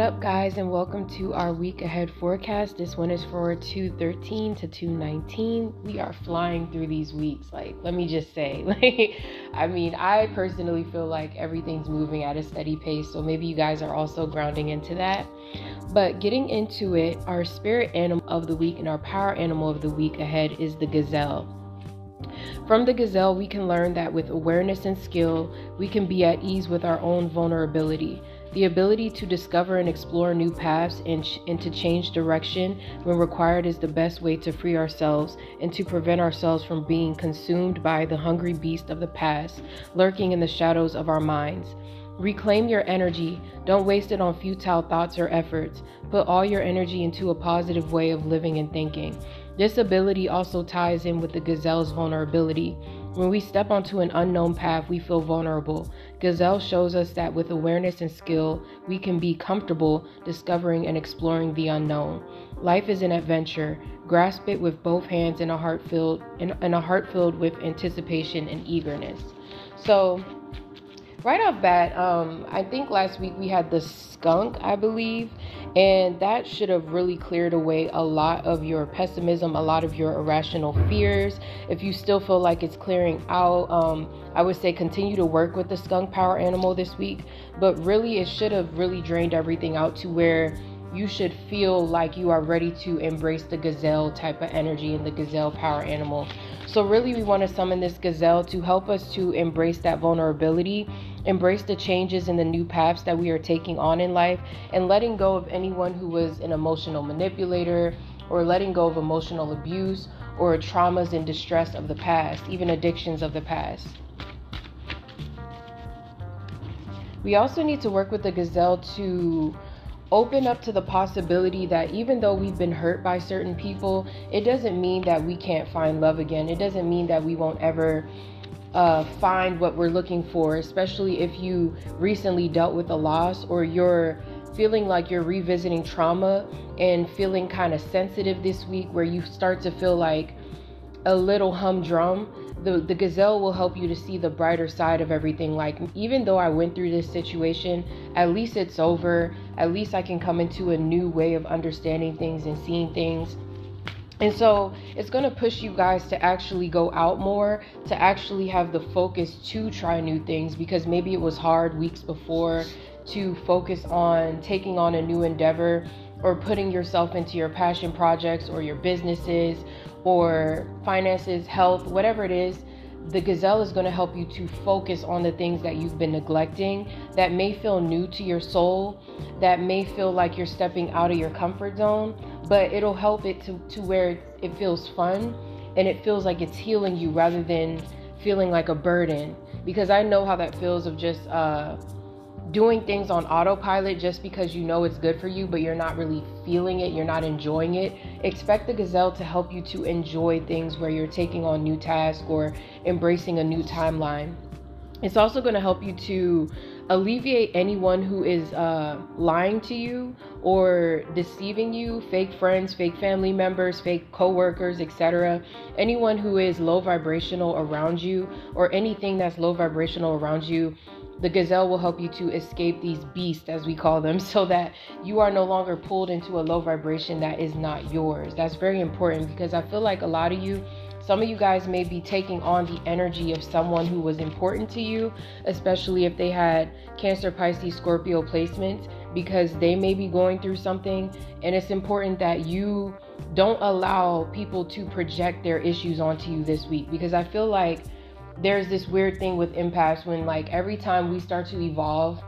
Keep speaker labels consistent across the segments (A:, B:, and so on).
A: What up, guys, and welcome to our week ahead forecast. This one is for 213 to 219. We are flying through these weeks. Like, let me just say, like, I mean, I personally feel like everything's moving at a steady pace, so maybe you guys are also grounding into that. But getting into it, our spirit animal of the week and our power animal of the week ahead is the gazelle. From the gazelle, we can learn that with awareness and skill, we can be at ease with our own vulnerability. The ability to discover and explore new paths and, and, to change direction when required is the best way to free ourselves and to prevent ourselves from being consumed by the hungry beast of the past lurking in the shadows of our minds. Reclaim your energy. Don't waste it on futile thoughts or efforts. Put all your energy into a positive way of living and thinking. This ability also ties in with the gazelle's vulnerability. When we step onto an unknown path, we feel vulnerable. Gazelle shows us that with awareness and skill, we can be comfortable discovering and exploring the unknown. Life is an adventure. Grasp it with both hands and a heart filled and a heart filled with anticipation and eagerness. So, right off bat, um, I think last week we had the skunk, I believe, and that should have really cleared away a lot of your pessimism, a lot of your irrational fears. If you still feel like it's clearing out, um, I would say continue to work with the skunk power animal this week, but really it should have really drained everything out to where you should feel like you are ready to embrace the gazelle type of energy and the gazelle power animal. So, really, we want to summon this gazelle to help us to embrace that vulnerability, embrace the changes and the new paths that we are taking on in life, and letting go of anyone who was an emotional manipulator or letting go of emotional abuse or traumas and distress of the past, even addictions of the past. We also need to work with the gazelle to open up to the possibility that even though we've been hurt by certain people, it doesn't mean that we can't find love again. It doesn't mean that we won't ever uh, find what we're looking for, especially if you recently dealt with a loss or you're feeling like you're revisiting trauma and feeling kind of sensitive this week, where you start to feel like a little humdrum the, the gazelle will help you to see the brighter side of everything. Like, even though I went through this situation, at least it's over. At least I can come into a new way of understanding things and seeing things. And so it's going to push you guys to actually go out more, to actually have the focus to try new things because maybe it was hard weeks before to focus on taking on a new endeavor or putting yourself into your passion projects or your businesses or finances, health, whatever it is, the gazelle is going to help you to focus on the things that you've been neglecting that may feel new to your soul, that may feel like you're stepping out of your comfort zone, but it'll help it to, to where it feels fun and it feels like it's healing you rather than feeling like a burden. Because I know how that feels of just, uh, doing things on autopilot just because you know it's good for you, but you're not really feeling it, you're not enjoying it. Expect the gazelle to help you to enjoy things where you're taking on new tasks or embracing a new timeline. It's also going to help you to alleviate anyone who is uh, lying to you or deceiving you fake friends fake family members fake co-workers etc anyone who is low vibrational around you or anything that's low vibrational around you the gazelle will help you to escape these beasts, as we call them, so that you are no longer pulled into a low vibration that is not yours. That's very important because I feel like a lot of you, some of you guys may be taking on the energy of someone who was important to you, especially if they had Cancer, Pisces, Scorpio placements, because they may be going through something. And it's important that you don't allow people to project their issues onto you this week because I feel like there's this weird thing with empaths when like every time we start to evolve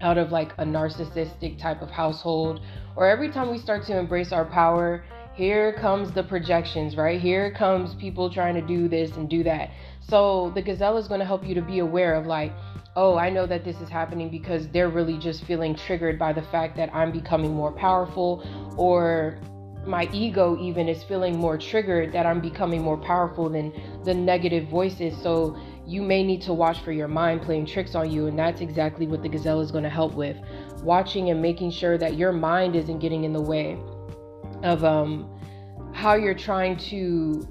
A: out of like a narcissistic type of household or every time we start to embrace our power here comes the projections right here comes people trying to do this and do that so the gazelle is going to help you to be aware of like oh i know that this is happening because they're really just feeling triggered by the fact that i'm becoming more powerful or my ego even is feeling more triggered that I'm becoming more powerful than the negative voices. So you may need to watch for your mind playing tricks on you. And that's exactly what the gazelle is going to help with. Watching and making sure that your mind isn't getting in the way of um, how you're trying to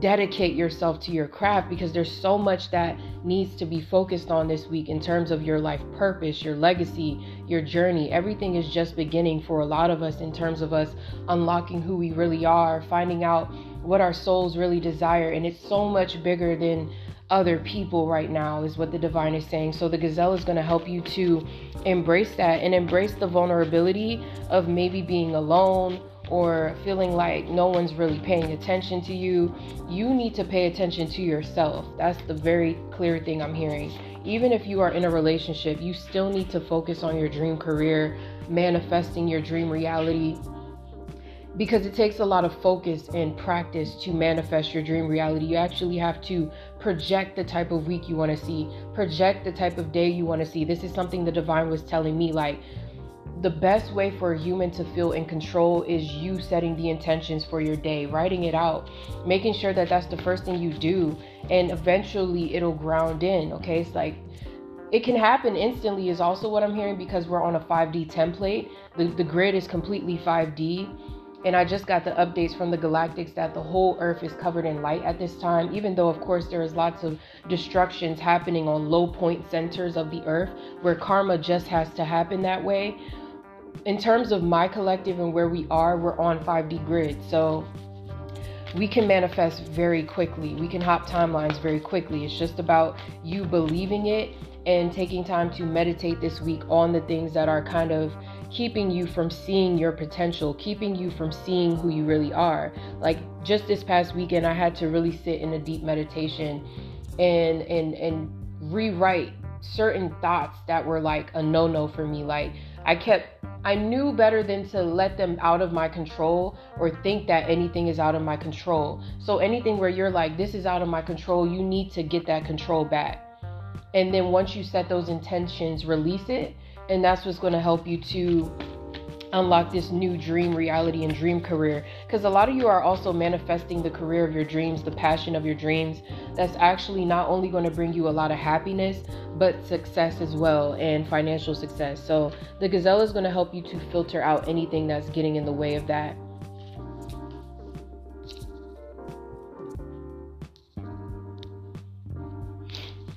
A: dedicate yourself to your craft because there's so much that needs to be focused on this week in terms of your life purpose, your legacy, your journey. Everything is just beginning for a lot of us in terms of us unlocking who we really are, finding out what our souls really desire. And it's so much bigger than other people right now, is what the divine is saying. So the gazelle is going to help you to embrace that and embrace the vulnerability of maybe being alone or feeling like no one's really paying attention to you, you need to pay attention to yourself. That's the very clear thing I'm hearing. Even if you are in a relationship, you still need to focus on your dream career, manifesting your dream reality. Because it takes a lot of focus and practice to manifest your dream reality. You actually have to project the type of week you want to see, project the type of day you want to see. This is something the divine was telling me like, the best way for a human to feel in control is you setting the intentions for your day, writing it out, making sure that that's the first thing you do, and eventually it'll ground in. Okay, it's like it can happen instantly, is also what I'm hearing because we're on a 5D template. The, the grid is completely 5D. And I just got the updates from the galactics that the whole earth is covered in light at this time, even though, of course, there is lots of destructions happening on low point centers of the earth where karma just has to happen that way in terms of my collective and where we are, we're on 5D grid. So we can manifest very quickly. We can hop timelines very quickly. It's just about you believing it and taking time to meditate this week on the things that are kind of keeping you from seeing your potential, keeping you from seeing who you really are. Like just this past weekend I had to really sit in a deep meditation and and and rewrite certain thoughts that were like a no-no for me. Like I kept I knew better than to let them out of my control or think that anything is out of my control. So anything where you're like, this is out of my control, you need to get that control back. And then once you set those intentions, release it. And that's what's going to help you to unlock this new dream reality and dream career. Because a lot of you are also manifesting the career of your dreams the passion of your dreams. That's actually not only going to bring you a lot of happiness but success as well and financial success. So the gazelle is going to help you to filter out anything that's getting in the way of that.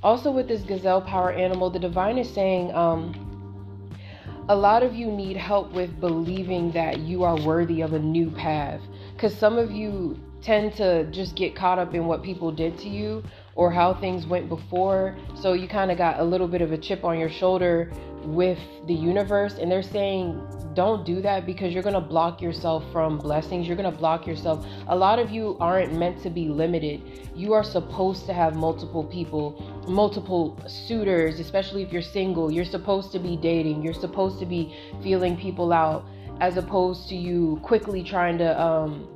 A: Also with this gazelle power animal the divine is saying um a lot of you need help with believing that you are worthy of a new path. Because some of you tend to just get caught up in what people did to you or how things went before. So you kind of got a little bit of a chip on your shoulder with the universe and they're saying don't do that because you're going to block yourself from blessings. You're going to block yourself. A lot of you aren't meant to be limited. You are supposed to have multiple people multiple suitors especially if you're single. You're supposed to be dating. You're supposed to be feeling people out as opposed to you quickly trying to um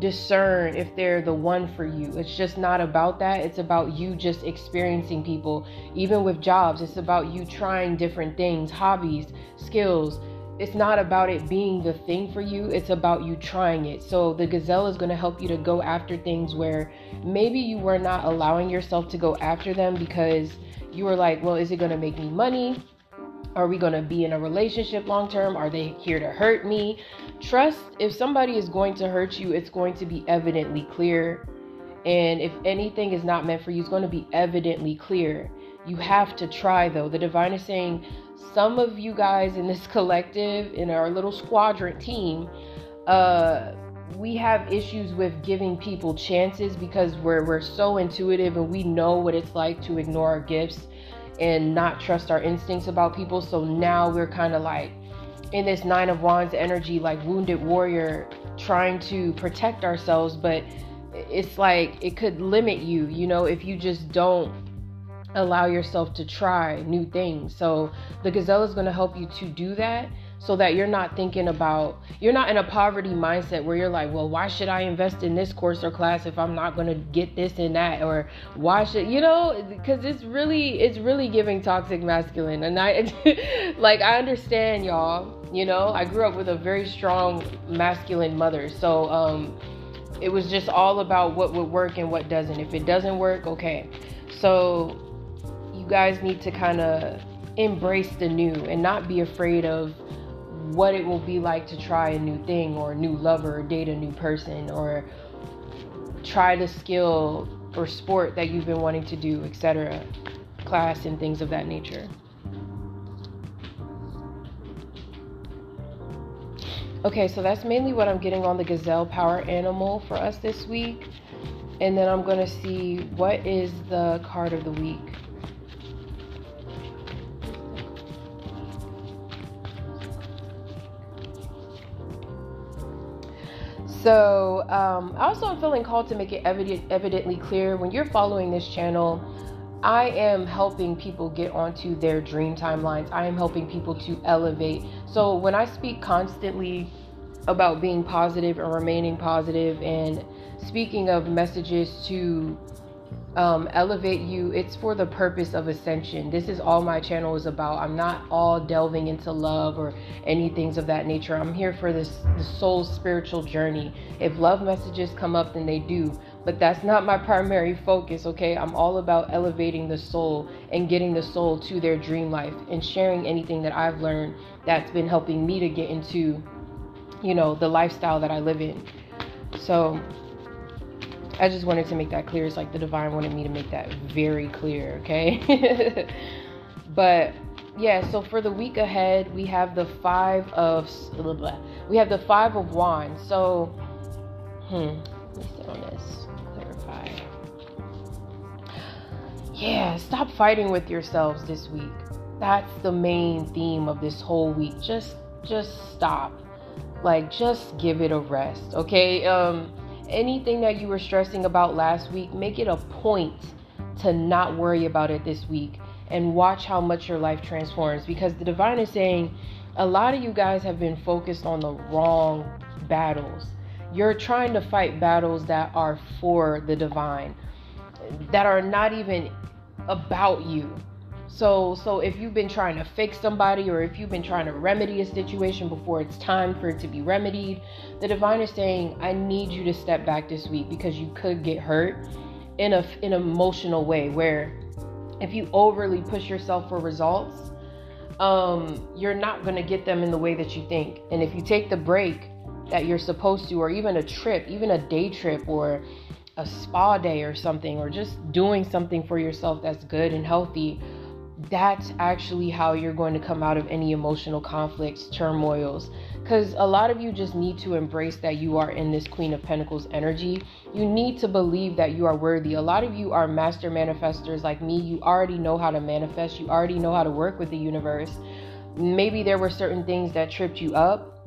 A: discern if they're the one for you. It's just not about that. It's about you just experiencing people. Even with jobs, it's about you trying different things, hobbies, skills. It's not about it being the thing for you, it's about you trying it. So, the gazelle is going to help you to go after things where maybe you were not allowing yourself to go after them because you were like, well, is it going to make me money? Are we going to be in a relationship long term? Are they here to hurt me? Trust if somebody is going to hurt you, it's going to be evidently clear. And if anything is not meant for you, it's going to be evidently clear. You have to try though. The divine is saying some of you guys in this collective, in our little squadron team, uh, we have issues with giving people chances because we're we're so intuitive and we know what it's like to ignore our gifts and not trust our instincts about people. So now we're kind of like in this nine of wands energy like wounded warrior trying to protect ourselves. But it's like it could limit you you know if you just don't allow yourself to try new things. So the gazelle is going to help you to do that so that you're not thinking about you're not in a poverty mindset where you're like well why should i invest in this course or class if i'm not going to get this and that? Or why should you know because it's really it's really giving toxic masculine. And i like i understand y'all you know i grew up with a very strong masculine mother. So um it was just all about what would work and what doesn't. If it doesn't work okay. So you guys need to kind of embrace the new and not be afraid of what it will be like to try a new thing or a new lover or date a new person or try the skill or sport that you've been wanting to do, etc. Class and things of that nature. Okay, so that's mainly what I'm getting on the gazelle power animal for us this week. And then I'm going to see what is the card of the week. So, um, I also, I'm feeling called to make it evident, evidently clear when you're following this channel, I am helping people get onto their dream timelines. I am helping people to elevate. So, when I speak constantly about being positive and remaining positive and speaking of messages to um, elevate you, it's for the purpose of ascension. This is all my channel is about. I'm not all delving into love or any things of that nature. I'm here for this the soul's spiritual journey. If love messages come up, then they do. But that's not my primary focus, okay? I'm all about elevating the soul and getting the soul to their dream life and sharing anything that I've learned that's been helping me to get into, you know, the lifestyle that I live in. So I just wanted to make that clear. It's like the divine wanted me to make that very clear, okay? but yeah, so for the week ahead, we have the five of blah, blah, we have the five of wands. So, hmm, let me sit on this. Clarify. Yeah, stop fighting with yourselves this week. That's the main theme of this whole week. Just, just stop. Like, just give it a rest, okay? Um anything that you were stressing about last week, make it a point to not worry about it this week and watch how much your life transforms because the divine is saying a lot of you guys have been focused on the wrong battles. You're trying to fight battles that are for the divine, that are not even about you. So so if you've been trying to fix somebody or if you've been trying to remedy a situation before it's time for it to be remedied, the divine is saying, I need you to step back this week because you could get hurt in a in an emotional way where if you overly push yourself for results, um, you're not gonna get them in the way that you think. And if you take the break that you're supposed to, or even a trip, even a day trip or a spa day or something, or just doing something for yourself that's good and healthy that's actually how you're going to come out of any emotional conflicts, turmoils. Because a lot of you just need to embrace that you are in this Queen of Pentacles energy. You need to believe that you are worthy. A lot of you are master manifestors like me. You already know how to manifest, you already know how to work with the universe. Maybe there were certain things that tripped you up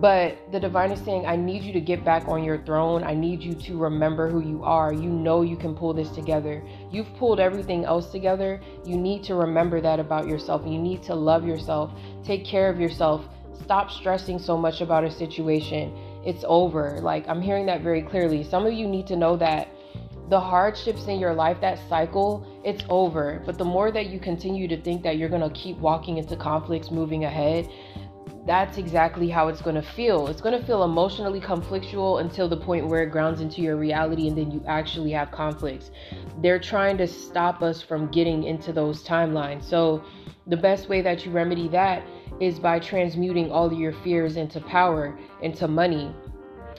A: but the divine is saying, I need you to get back on your throne. I need you to remember who you are. You know you can pull this together. You've pulled everything else together. You need to remember that about yourself. You need to love yourself. Take care of yourself. Stop stressing so much about a situation. It's over. Like, I'm hearing that very clearly. Some of you need to know that the hardships in your life, that cycle, it's over. But the more that you continue to think that you're going to keep walking into conflicts moving ahead, that's exactly how it's going to feel. It's going to feel emotionally conflictual until the point where it grounds into your reality and then you actually have conflicts. They're trying to stop us from getting into those timelines. So, the best way that you remedy that is by transmuting all of your fears into power, into money.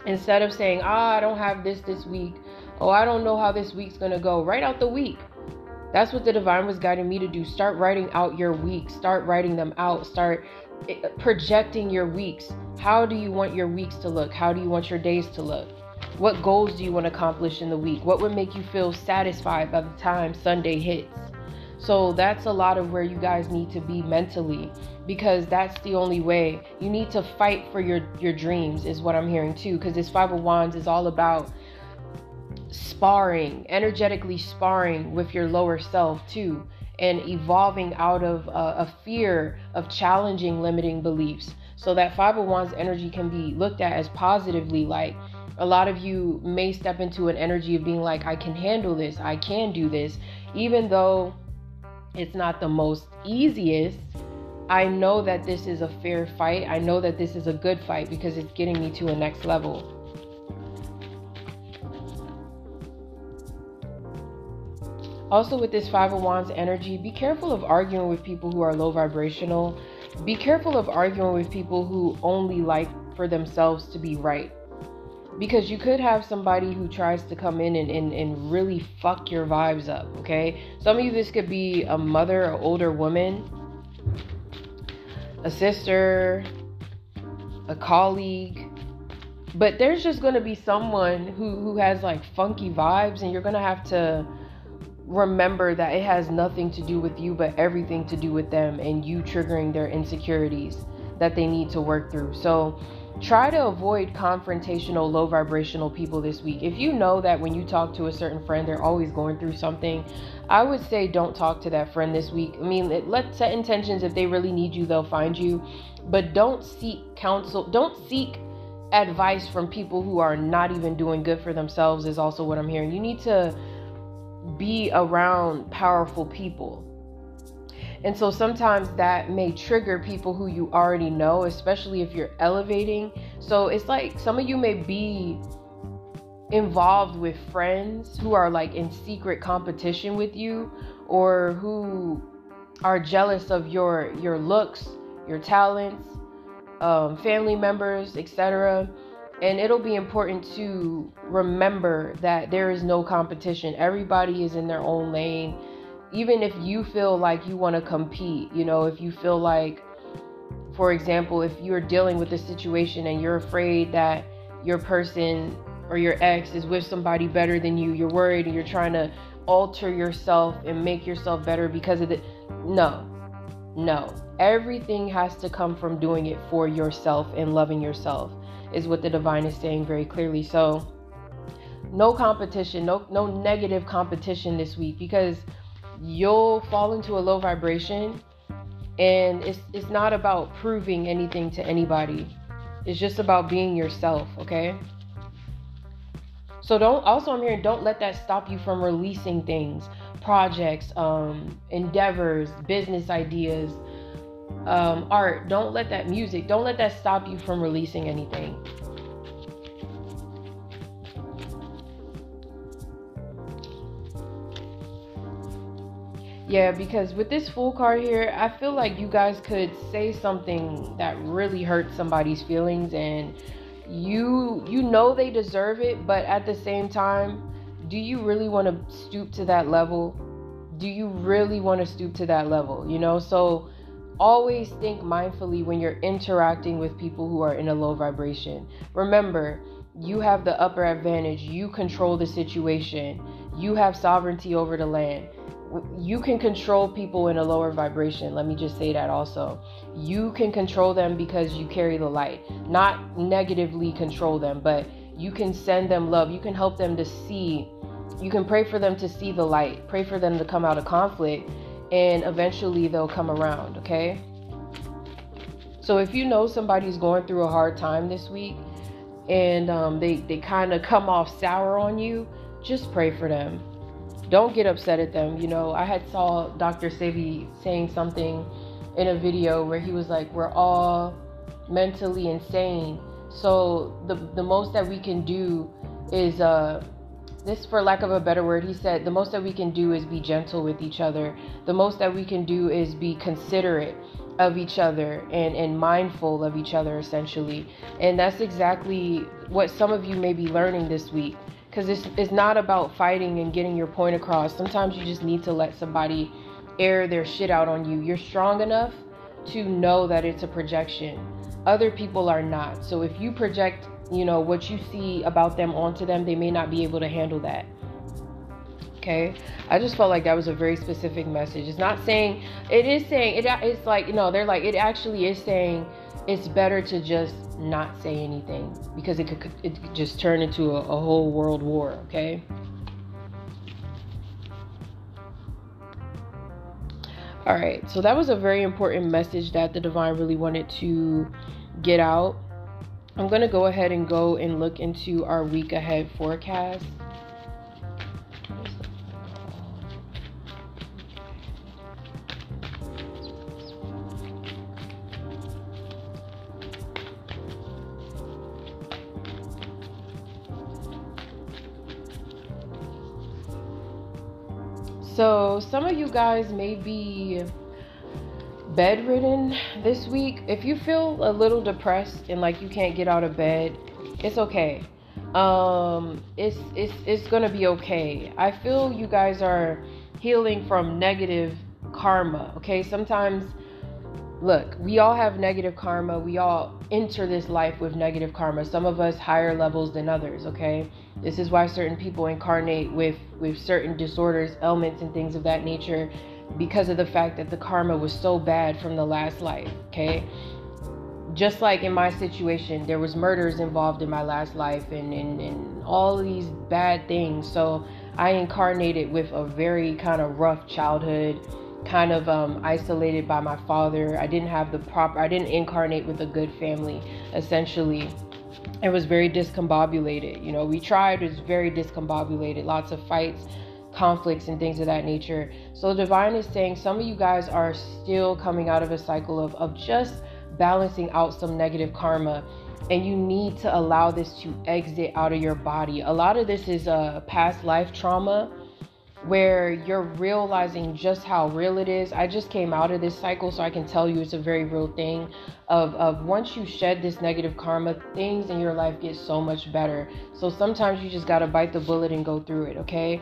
A: Instead of saying, ah, I don't have this this week. Oh, I don't know how this week's going to go. Write out the week. That's what the divine was guiding me to do. Start writing out your weeks. Start writing them out. Start projecting your weeks. How do you want your weeks to look? How do you want your days to look? What goals do you want to accomplish in the week? What would make you feel satisfied by the time Sunday hits? So that's a lot of where you guys need to be mentally because that's the only way. You need to fight for your your dreams is what I'm hearing too because this 5 of wands is all about sparring, energetically sparring with your lower self too and evolving out of a, fear of challenging limiting beliefs. So that five of wands energy can be looked at as positively like a lot of you may step into an energy of being like, I can handle this, I can do this, even though it's not the most easiest. I know that this is a fair fight. I know that this is a good fight because it's getting me to a next level. Also, with this Five of Wands energy, be careful of arguing with people who are low vibrational. Be careful of arguing with people who only like for themselves to be right. because you could have somebody who tries to come in and, and, and really fuck your vibes up okay some of you this could be a mother an older woman a sister a colleague but there's just going to be someone who who has like funky vibes and you're going to have to remember that it has nothing to do with you but everything to do with them and you triggering their insecurities that they need to work through. So try to avoid confrontational low vibrational people this week. If you know that when you talk to a certain friend they're always going through something i would say don't talk to that friend this week. I mean let set intentions. If they really need you they'll find you. But don't seek counsel don't seek advice from people who are not even doing good for themselves is also what i'm hearing. You need to be around powerful people and so sometimes that may trigger people who you already know, especially if you're elevating. So it's like some of you may be involved with friends who are like in secret competition with you or who are jealous of your your looks, your talents, um, family members, etc. And it'll be important to remember that there is no competition. Everybody is in their own lane even if you feel like you want to compete, you know, if you feel like, for example, if you're dealing with a situation and you're afraid that your person or your ex is with somebody better than you, you're worried and you're trying to alter yourself and make yourself better because of it. No, no. Everything has to come from doing it for yourself and loving yourself, is what the divine is saying very clearly. So, no competition, no no negative competition this week because you'll fall into a low vibration and it's it's not about proving anything to anybody. It's just about being yourself, okay? So don't also I'm hearing don't let that stop you from releasing things, projects, um, endeavors, business ideas, um, art. Don't let that music, don't let that stop you from releasing anything. Yeah, because with this full card here, I feel like you guys could say something that really hurts somebody's feelings and you you know they deserve it, but at the same time, do you really want to stoop to that level? Do you really want to stoop to that level? You know, so always think mindfully when you're interacting with people who are in a low vibration. Remember, you have the upper advantage. You control the situation. You have sovereignty over the land you can control people in a lower vibration. Let me just say that also. You can control them because you carry the light. Not negatively control them, but you can send them love. You can help them to see. You can pray for them to see the light. Pray for them to come out of conflict and eventually they'll come around, okay? So if you know somebody's going through a hard time this week and um, they, they kind of come off sour on you, just pray for them don't get upset at them. You know, I had saw Dr. Sebi saying something in a video where he was like, "We're all mentally insane." So the the most that we can do is uh this for lack of a better word he said the most that we can do is be gentle with each other the most that we can do is be considerate of each other and and mindful of each other essentially and that's exactly what some of you may be learning this week because it's, it's not about fighting and getting your point across. Sometimes you just need to let somebody air their shit out on you. You're strong enough to know that it's a projection. Other people are not. So if you project, you know, what you see about them onto them, they may not be able to handle that. Okay, I just felt like that was a very specific message. It's not saying it is saying it. It's like you know they're like it actually is saying it's better to just not say anything because it could it could just turn into a, a whole world war, okay? All right, so that was a very important message that the divine really wanted to get out. I'm going to go ahead and go and look into our week ahead forecast. So, some of you guys may be bedridden this week. If you feel a little depressed and like you can't get out of bed, it's okay. um it's it's it's gonna be okay. I feel you guys are healing from negative karma okay? Sometimes look we all have negative karma. We all enter this life with negative karma. Some of us higher levels than others okay? This is why certain people incarnate with with certain disorders ailments and things of that nature because of the fact that the karma was so bad from the last life okay just like in my situation, there was murders involved in my last life and, and, and all these bad things. So I incarnated with a very kind of rough childhood, kind of um, isolated by my father. I didn't have the proper, I didn't incarnate with a good family, essentially. It was very discombobulated. You know, we tried, it was very discombobulated. Lots of fights, conflicts, and things of that nature. So the divine is saying some of you guys are still coming out of a cycle of, of just balancing out some negative karma and you need to allow this to exit out of your body. A lot of this is a uh, past life trauma where you're realizing just how real it is. I just came out of this cycle, so I can tell you it's a very real thing. Of, of once you shed this negative karma, things in your life get so much better. So sometimes you just gotta bite the bullet and go through it, okay?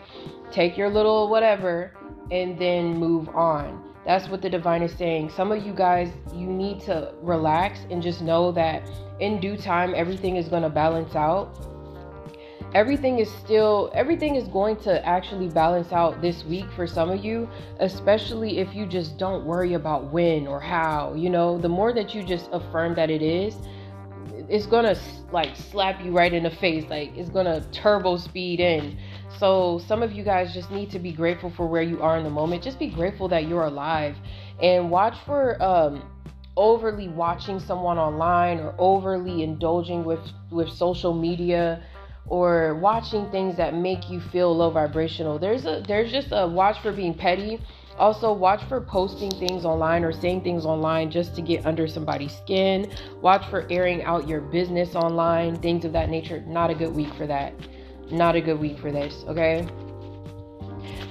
A: Take your little whatever and then move on. That's what the divine is saying. Some of you guys, you need to relax and just know that in due time, everything is to balance out. Everything is still, everything is going to actually balance out this week for some of you, especially if you just don't worry about when or how. You know, the more that you just affirm that it is, it's gonna like slap you right in the face. Like it's gonna turbo speed in so some of you guys just need to be grateful for where you are in the moment. Just be grateful that you're alive and watch for um, overly watching someone online or overly indulging with with social media or watching things that make you feel low vibrational. There's a there's just a watch for being petty. Also, watch for posting things online or saying things online just to get under somebody's skin. Watch for airing out your business online, things of that nature. Not a good week for that not a good week for this, okay?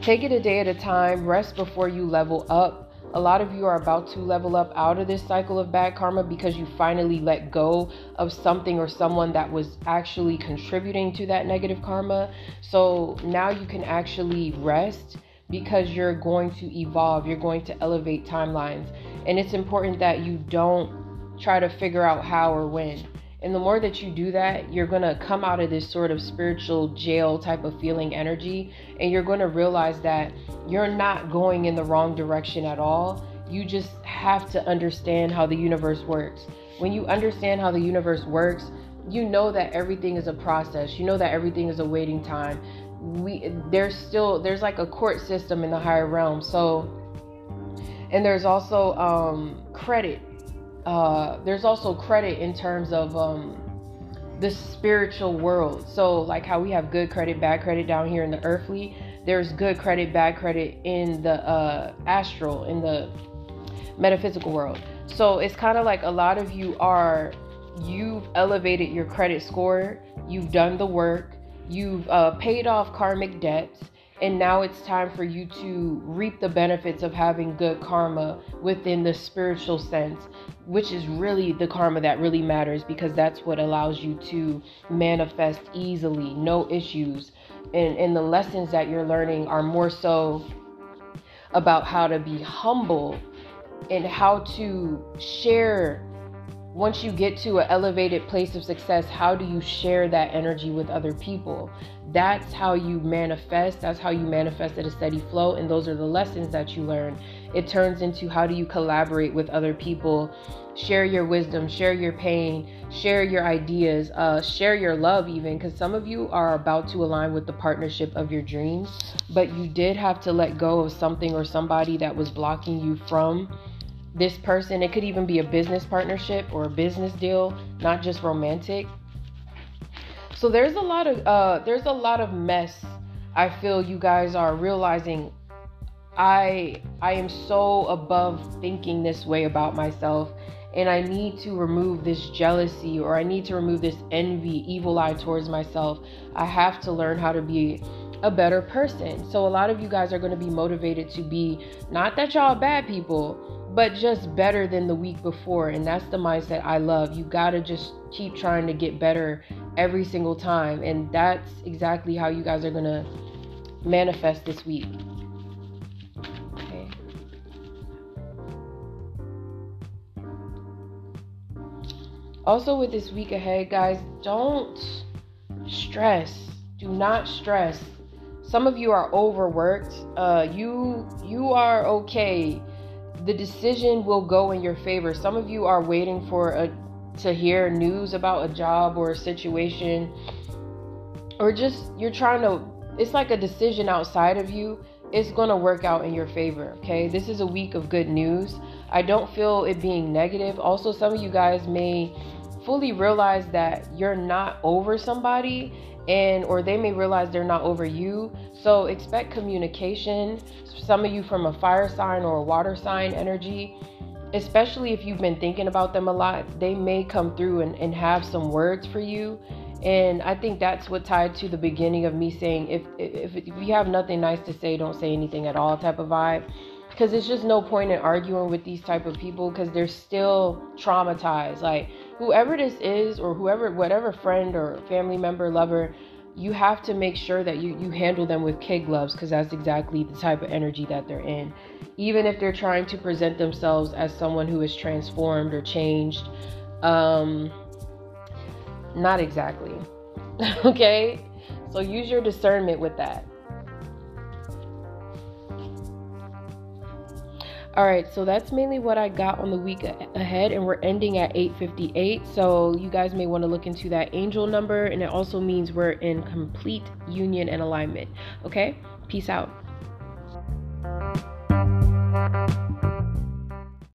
A: Take it a day at a time, rest before you level up. A lot of you are about to level up out of this cycle of bad karma because you finally let go of something or someone that was actually contributing to that negative karma. So now you can actually rest because you're going to evolve, you're going to elevate timelines. And it's important that you don't try to figure out how or when. And the more that you do that, you're going to come out of this sort of spiritual jail type of feeling energy. And you're going to realize that you're not going in the wrong direction at all. You just have to understand how the universe works. When you understand how the universe works, you know that everything is a process. You know that everything is a waiting time. We there's still there's like a court system in the higher realm. So and there's also um, credit uh, there's also credit in terms of um, the spiritual world. So, like how we have good credit, bad credit down here in the earthly, there's good credit, bad credit in the uh, astral, in the metaphysical world. So, it's kind of like a lot of you are, you've elevated your credit score, you've done the work, you've uh, paid off karmic debts and now it's time for you to reap the benefits of having good karma within the spiritual sense, which is really the karma that really matters because that's what allows you to manifest easily, no issues. And, and the lessons that you're learning are more so about how to be humble and how to share once you get to an elevated place of success, how do you share that energy with other people? That's how you manifest. That's how you manifest at a steady flow. And those are the lessons that you learn. It turns into how do you collaborate with other people, share your wisdom, share your pain, share your ideas, uh, share your love, even because some of you are about to align with the partnership of your dreams, but you did have to let go of something or somebody that was blocking you from this person. It could even be a business partnership or a business deal, not just romantic. So there's a lot of uh, there's a lot of mess. I feel you guys are realizing. I I am so above thinking this way about myself and I need to remove this jealousy or I need to remove this envy, evil eye towards myself. I have to learn how to be a better person. So a lot of you guys are going to be motivated to be not that y'all bad people, but just better than the week before. And that's the mindset I love. You got to just keep trying to get better every single time. And that's exactly how you guys are going to manifest this week. Okay. Also, with this week ahead, guys, don't stress. Do not stress. Some of you are overworked. Uh, you you are okay the decision will go in your favor. Some of you are waiting for a to hear news about a job or a situation or just you're trying to it's like a decision outside of you. It's going to work out in your favor okay? This is a week of good news. I don't feel it being negative. Also some of you guys may fully realize that you're not over somebody and or they may realize they're not over you. So expect communication some of you from a fire sign or a water sign energy especially if you've been thinking about them a lot they may come through and, and have some words for you. And i think that's what tied to the beginning of me saying if, if if you have nothing nice to say don't say anything at all type of vibe because it's just no point in arguing with these type of people because they're still traumatized like whoever this is or whoever whatever friend or family member lover you have to make sure that you, you handle them with kid gloves because that's exactly the type of energy that they're in. Even if they're trying to present themselves as someone who is transformed or changed, um, not exactly. okay? So use your discernment with that. All right, so that's mainly what I got on the week ahead, and we're ending at 8:58. So you guys may want to look into that angel number, and it also means we're in complete union and alignment. Okay, peace out.